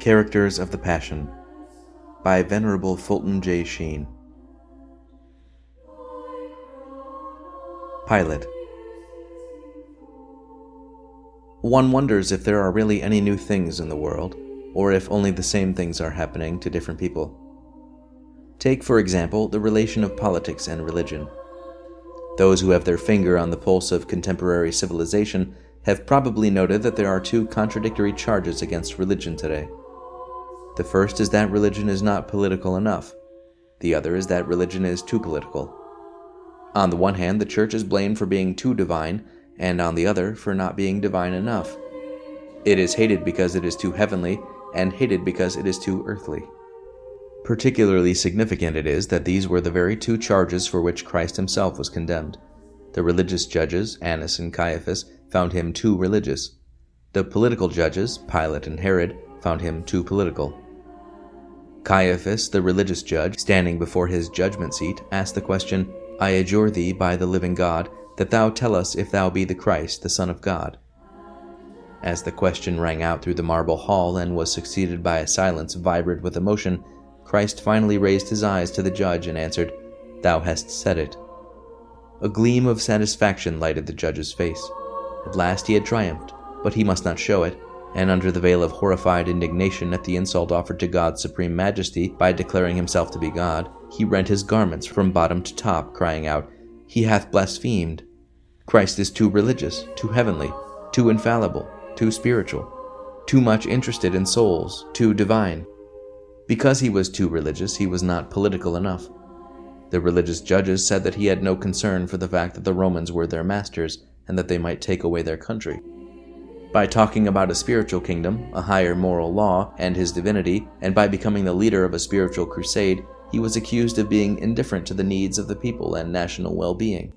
Characters of the Passion by Venerable Fulton J. Sheen. Pilate. One wonders if there are really any new things in the world, or if only the same things are happening to different people. Take, for example, the relation of politics and religion. Those who have their finger on the pulse of contemporary civilization have probably noted that there are two contradictory charges against religion today. The first is that religion is not political enough. The other is that religion is too political. On the one hand, the church is blamed for being too divine, and on the other, for not being divine enough. It is hated because it is too heavenly, and hated because it is too earthly. Particularly significant it is that these were the very two charges for which Christ himself was condemned. The religious judges, Annas and Caiaphas, found him too religious. The political judges, Pilate and Herod, found him too political. Caiaphas, the religious judge, standing before his judgment seat, asked the question, I adjure thee by the living God, that thou tell us if thou be the Christ, the Son of God. As the question rang out through the marble hall and was succeeded by a silence vibrant with emotion, Christ finally raised his eyes to the judge and answered, Thou hast said it. A gleam of satisfaction lighted the judge's face. At last he had triumphed, but he must not show it, and under the veil of horrified indignation at the insult offered to God's supreme majesty by declaring himself to be God, he rent his garments from bottom to top, crying out, He hath blasphemed. Christ is too religious, too heavenly, too infallible, too spiritual, too much interested in souls, too divine. Because he was too religious, he was not political enough. The religious judges said that he had no concern for the fact that the Romans were their masters and that they might take away their country. By talking about a spiritual kingdom, a higher moral law, and his divinity, and by becoming the leader of a spiritual crusade, he was accused of being indifferent to the needs of the people and national well being.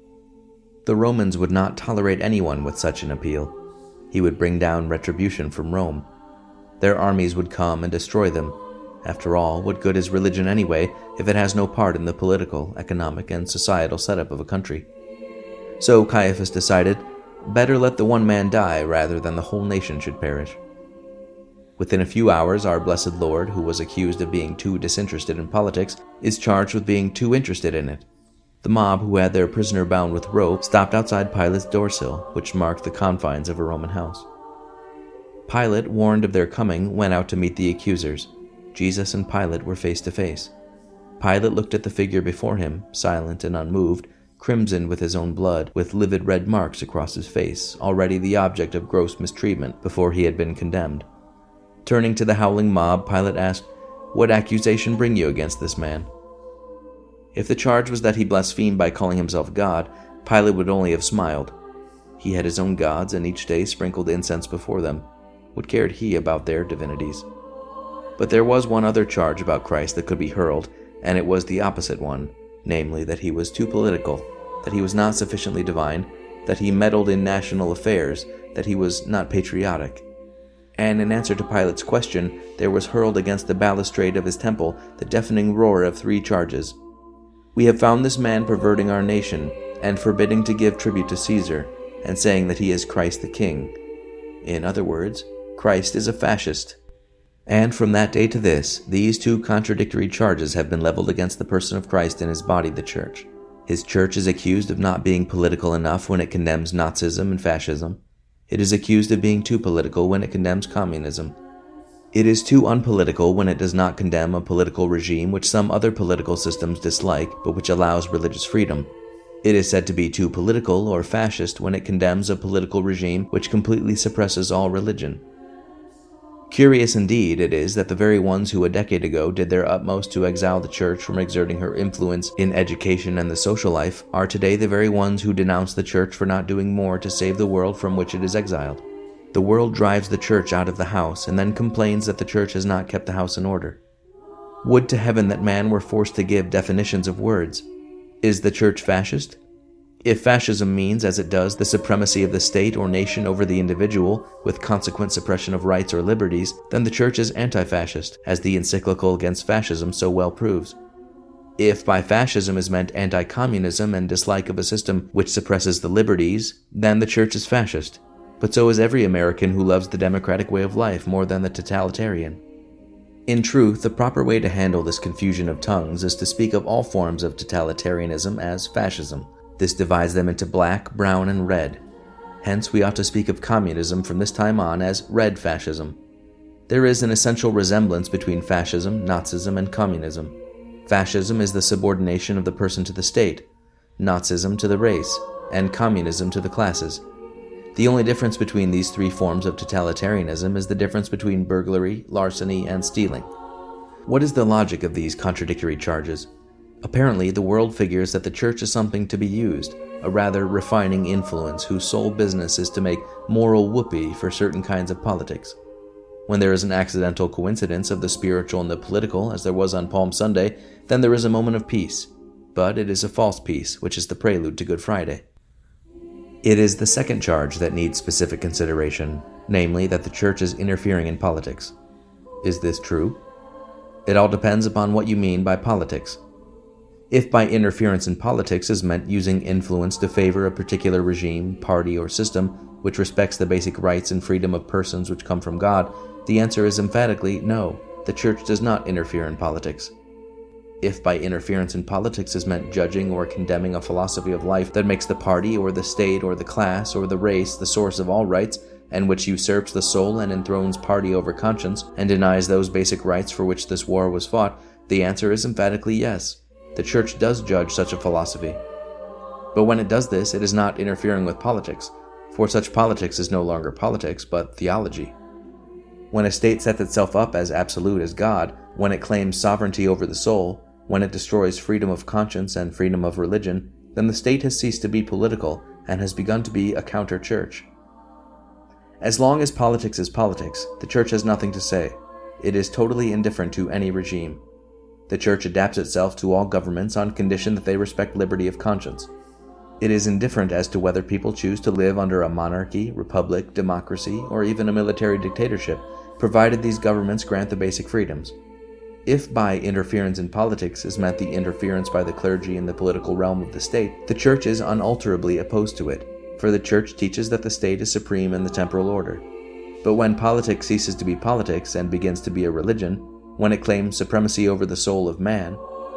The Romans would not tolerate anyone with such an appeal. He would bring down retribution from Rome. Their armies would come and destroy them. After all, what good is religion anyway if it has no part in the political, economic, and societal setup of a country? So Caiaphas decided Better let the one man die rather than the whole nation should perish. Within a few hours, our blessed Lord, who was accused of being too disinterested in politics, is charged with being too interested in it. The mob, who had their prisoner bound with rope, stopped outside Pilate's door sill, which marked the confines of a Roman house. Pilate, warned of their coming, went out to meet the accusers. Jesus and Pilate were face to face. Pilate looked at the figure before him, silent and unmoved, crimsoned with his own blood, with livid red marks across his face, already the object of gross mistreatment before he had been condemned. Turning to the howling mob, Pilate asked, What accusation bring you against this man? If the charge was that he blasphemed by calling himself God, Pilate would only have smiled. He had his own gods, and each day sprinkled incense before them. What cared he about their divinities? But there was one other charge about Christ that could be hurled, and it was the opposite one namely, that he was too political, that he was not sufficiently divine, that he meddled in national affairs, that he was not patriotic. And in answer to Pilate's question, there was hurled against the balustrade of his temple the deafening roar of three charges. We have found this man perverting our nation, and forbidding to give tribute to Caesar, and saying that he is Christ the King. In other words, Christ is a fascist. And from that day to this, these two contradictory charges have been leveled against the person of Christ and his body, the Church. His church is accused of not being political enough when it condemns Nazism and fascism. It is accused of being too political when it condemns communism. It is too unpolitical when it does not condemn a political regime which some other political systems dislike but which allows religious freedom. It is said to be too political or fascist when it condemns a political regime which completely suppresses all religion. Curious indeed it is that the very ones who a decade ago did their utmost to exile the Church from exerting her influence in education and the social life are today the very ones who denounce the Church for not doing more to save the world from which it is exiled. The world drives the Church out of the house and then complains that the Church has not kept the house in order. Would to heaven that man were forced to give definitions of words. Is the Church fascist? If fascism means, as it does, the supremacy of the state or nation over the individual, with consequent suppression of rights or liberties, then the Church is anti fascist, as the encyclical against fascism so well proves. If by fascism is meant anti communism and dislike of a system which suppresses the liberties, then the Church is fascist. But so is every American who loves the democratic way of life more than the totalitarian. In truth, the proper way to handle this confusion of tongues is to speak of all forms of totalitarianism as fascism. This divides them into black, brown, and red. Hence, we ought to speak of communism from this time on as red fascism. There is an essential resemblance between fascism, Nazism, and communism. Fascism is the subordination of the person to the state, Nazism to the race, and communism to the classes. The only difference between these three forms of totalitarianism is the difference between burglary, larceny, and stealing. What is the logic of these contradictory charges? Apparently, the world figures that the church is something to be used, a rather refining influence whose sole business is to make moral whoopee for certain kinds of politics. When there is an accidental coincidence of the spiritual and the political, as there was on Palm Sunday, then there is a moment of peace. But it is a false peace, which is the prelude to Good Friday. It is the second charge that needs specific consideration, namely that the church is interfering in politics. Is this true? It all depends upon what you mean by politics. If by interference in politics is meant using influence to favor a particular regime, party, or system which respects the basic rights and freedom of persons which come from God, the answer is emphatically no. The church does not interfere in politics. If by interference in politics is meant judging or condemning a philosophy of life that makes the party or the state or the class or the race the source of all rights, and which usurps the soul and enthrones party over conscience, and denies those basic rights for which this war was fought, the answer is emphatically yes. The Church does judge such a philosophy. But when it does this, it is not interfering with politics, for such politics is no longer politics, but theology. When a state sets itself up as absolute as God, when it claims sovereignty over the soul, when it destroys freedom of conscience and freedom of religion, then the state has ceased to be political and has begun to be a counter church. As long as politics is politics, the church has nothing to say. It is totally indifferent to any regime. The church adapts itself to all governments on condition that they respect liberty of conscience. It is indifferent as to whether people choose to live under a monarchy, republic, democracy, or even a military dictatorship, provided these governments grant the basic freedoms. If by interference in politics is meant the interference by the clergy in the political realm of the state, the Church is unalterably opposed to it, for the Church teaches that the state is supreme in the temporal order. But when politics ceases to be politics and begins to be a religion, when it claims supremacy over the soul of man,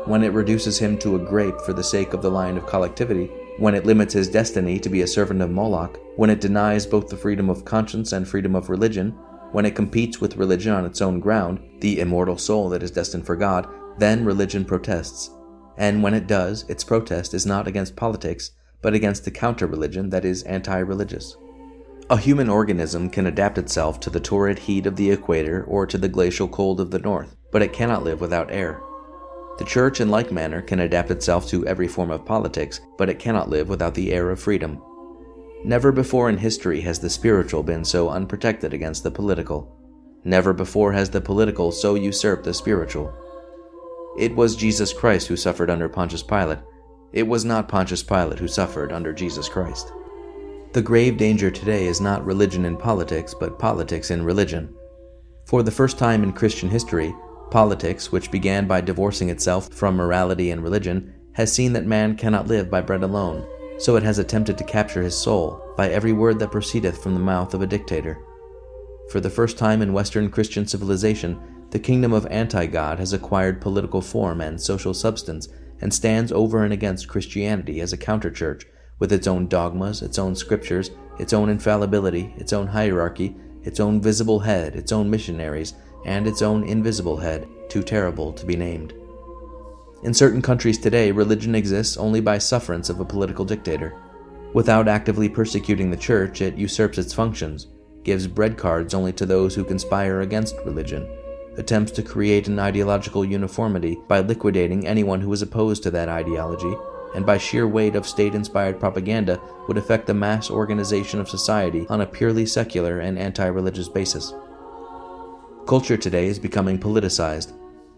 when it reduces him to a grape for the sake of the line of collectivity, when it limits his destiny to be a servant of Moloch, when it denies both the freedom of conscience and freedom of religion, when it competes with religion on its own ground, the immortal soul that is destined for God, then religion protests. And when it does, its protest is not against politics, but against the counter religion that is anti religious. A human organism can adapt itself to the torrid heat of the equator or to the glacial cold of the north, but it cannot live without air. The church, in like manner, can adapt itself to every form of politics, but it cannot live without the air of freedom. Never before in history has the spiritual been so unprotected against the political. Never before has the political so usurped the spiritual. It was Jesus Christ who suffered under Pontius Pilate. It was not Pontius Pilate who suffered under Jesus Christ. The grave danger today is not religion in politics, but politics in religion. For the first time in Christian history, politics, which began by divorcing itself from morality and religion, has seen that man cannot live by bread alone, so it has attempted to capture his soul by every word that proceedeth from the mouth of a dictator. For the first time in Western Christian civilization, the kingdom of anti God has acquired political form and social substance and stands over and against Christianity as a counter church with its own dogmas, its own scriptures, its own infallibility, its own hierarchy, its own visible head, its own missionaries, and its own invisible head, too terrible to be named. In certain countries today, religion exists only by sufferance of a political dictator. Without actively persecuting the church, it usurps its functions, gives bread cards only to those who conspire against religion, attempts to create an ideological uniformity by liquidating anyone who is opposed to that ideology, and by sheer weight of state inspired propaganda would affect the mass organization of society on a purely secular and anti religious basis. Culture today is becoming politicized,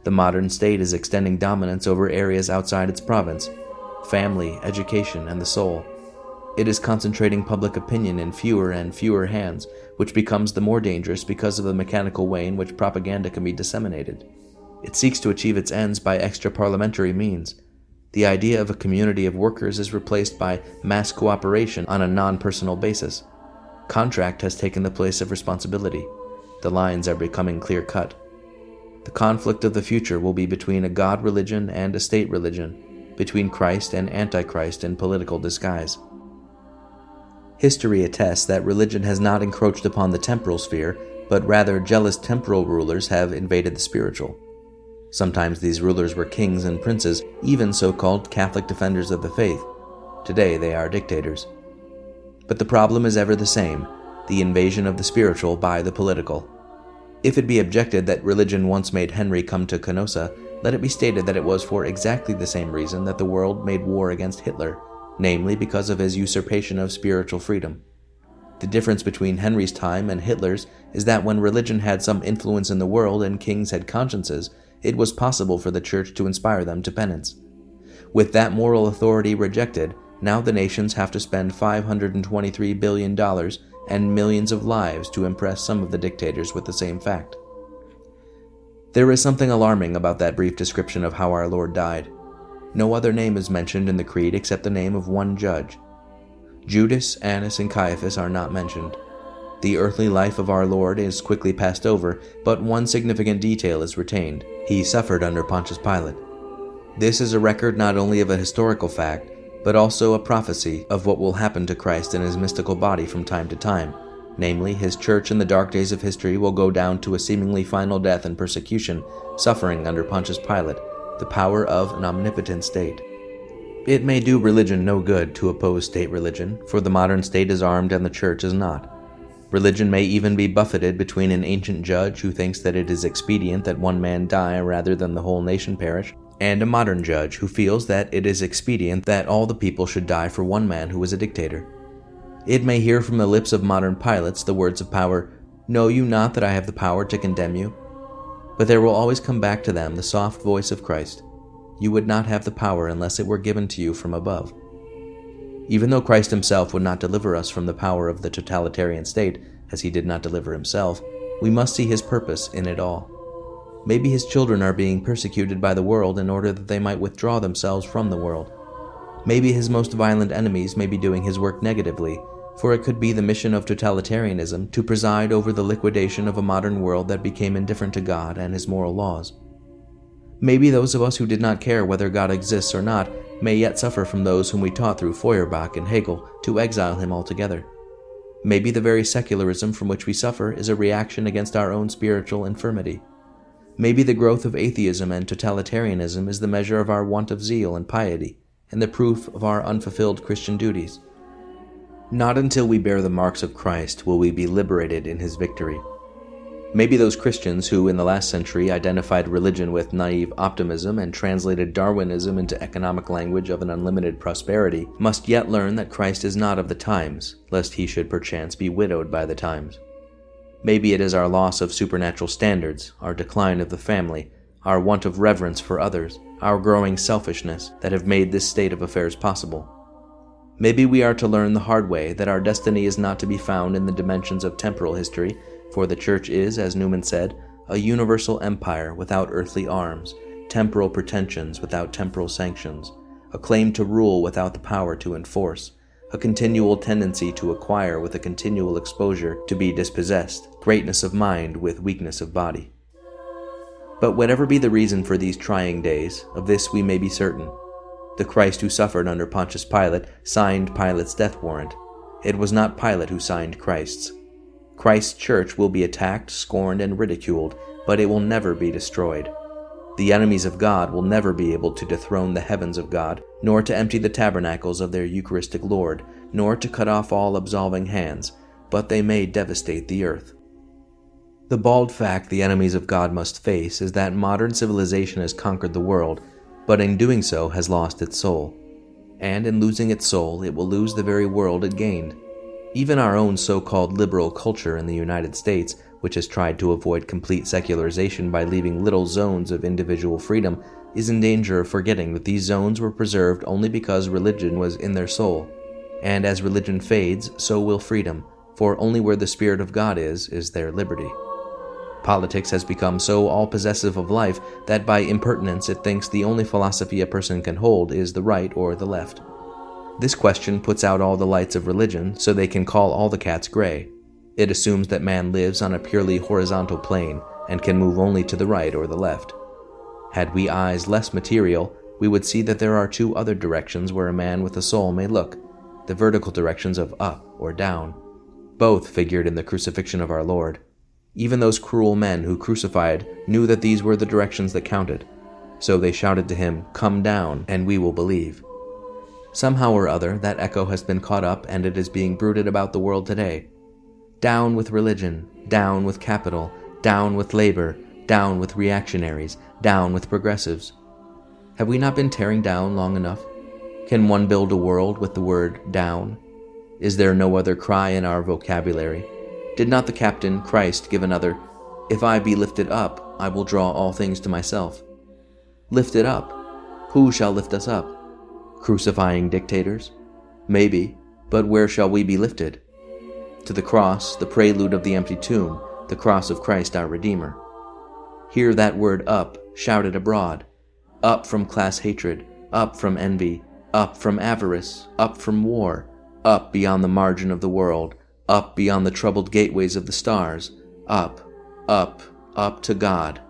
the modern state is extending dominance over areas outside its province family, education, and the soul. It is concentrating public opinion in fewer and fewer hands, which becomes the more dangerous because of the mechanical way in which propaganda can be disseminated. It seeks to achieve its ends by extra parliamentary means. The idea of a community of workers is replaced by mass cooperation on a non personal basis. Contract has taken the place of responsibility. The lines are becoming clear cut. The conflict of the future will be between a God religion and a state religion, between Christ and Antichrist in political disguise. History attests that religion has not encroached upon the temporal sphere, but rather jealous temporal rulers have invaded the spiritual. Sometimes these rulers were kings and princes, even so called Catholic defenders of the faith. Today they are dictators. But the problem is ever the same the invasion of the spiritual by the political. If it be objected that religion once made Henry come to Canossa, let it be stated that it was for exactly the same reason that the world made war against Hitler namely because of his usurpation of spiritual freedom. The difference between Henry's time and Hitler's is that when religion had some influence in the world and kings had consciences, it was possible for the church to inspire them to penance. With that moral authority rejected, now the nations have to spend $523 billion and millions of lives to impress some of the dictators with the same fact. There is something alarming about that brief description of how our Lord died. No other name is mentioned in the creed except the name of one judge. Judas, Annas, and Caiaphas are not mentioned. The earthly life of our Lord is quickly passed over, but one significant detail is retained. He suffered under Pontius Pilate. This is a record not only of a historical fact, but also a prophecy of what will happen to Christ in his mystical body from time to time. Namely, his church in the dark days of history will go down to a seemingly final death and persecution, suffering under Pontius Pilate, the power of an omnipotent state. It may do religion no good to oppose state religion, for the modern state is armed and the church is not. Religion may even be buffeted between an ancient judge who thinks that it is expedient that one man die rather than the whole nation perish, and a modern judge who feels that it is expedient that all the people should die for one man who is a dictator. It may hear from the lips of modern Pilates the words of power Know you not that I have the power to condemn you? But there will always come back to them the soft voice of Christ. You would not have the power unless it were given to you from above. Even though Christ himself would not deliver us from the power of the totalitarian state, as he did not deliver himself, we must see his purpose in it all. Maybe his children are being persecuted by the world in order that they might withdraw themselves from the world. Maybe his most violent enemies may be doing his work negatively for it could be the mission of totalitarianism to preside over the liquidation of a modern world that became indifferent to God and his moral laws. Maybe those of us who did not care whether God exists or not may yet suffer from those whom we taught through Feuerbach and Hegel to exile him altogether. Maybe the very secularism from which we suffer is a reaction against our own spiritual infirmity. Maybe the growth of atheism and totalitarianism is the measure of our want of zeal and piety, and the proof of our unfulfilled Christian duties. Not until we bear the marks of Christ will we be liberated in his victory. Maybe those Christians who, in the last century, identified religion with naive optimism and translated Darwinism into economic language of an unlimited prosperity must yet learn that Christ is not of the times, lest he should perchance be widowed by the times. Maybe it is our loss of supernatural standards, our decline of the family, our want of reverence for others, our growing selfishness that have made this state of affairs possible. Maybe we are to learn the hard way that our destiny is not to be found in the dimensions of temporal history, for the Church is, as Newman said, a universal empire without earthly arms, temporal pretensions without temporal sanctions, a claim to rule without the power to enforce, a continual tendency to acquire with a continual exposure to be dispossessed, greatness of mind with weakness of body. But whatever be the reason for these trying days, of this we may be certain the Christ who suffered under Pontius Pilate signed Pilate's death warrant. It was not Pilate who signed Christ's. Christ's church will be attacked, scorned, and ridiculed, but it will never be destroyed. The enemies of God will never be able to dethrone the heavens of God, nor to empty the tabernacles of their Eucharistic Lord, nor to cut off all absolving hands, but they may devastate the earth. The bald fact the enemies of God must face is that modern civilization has conquered the world but in doing so has lost its soul. And in losing its soul, it will lose the very world it gained. Even our own so called liberal culture in the United States, which has tried to avoid complete secularization by leaving little zones of individual freedom, is in danger of forgetting that these zones were preserved only because religion was in their soul. And as religion fades, so will freedom, for only where the Spirit of God is, is there liberty. Politics has become so all possessive of life that by impertinence it thinks the only philosophy a person can hold is the right or the left. This question puts out all the lights of religion so they can call all the cats gray. It assumes that man lives on a purely horizontal plane, and can move only to the right or the left. Had we eyes less material, we would see that there are two other directions where a man with a soul may look the vertical directions of up or down. Both figured in the crucifixion of our Lord. Even those cruel men who crucified knew that these were the directions that counted. So they shouted to him, Come down, and we will believe. Somehow or other, that echo has been caught up and it is being bruited about the world today. Down with religion, down with capital, down with labor, down with reactionaries, down with progressives. Have we not been tearing down long enough? Can one build a world with the word down? Is there no other cry in our vocabulary? Did not the captain, Christ, give another, If I be lifted up, I will draw all things to myself? Lifted up? Who shall lift us up? Crucifying dictators? Maybe, but where shall we be lifted? To the cross, the prelude of the empty tomb, the cross of Christ our Redeemer. Hear that word up shouted abroad, up from class hatred, up from envy, up from avarice, up from war, up beyond the margin of the world, up beyond the troubled gateways of the stars, up, up, up to God,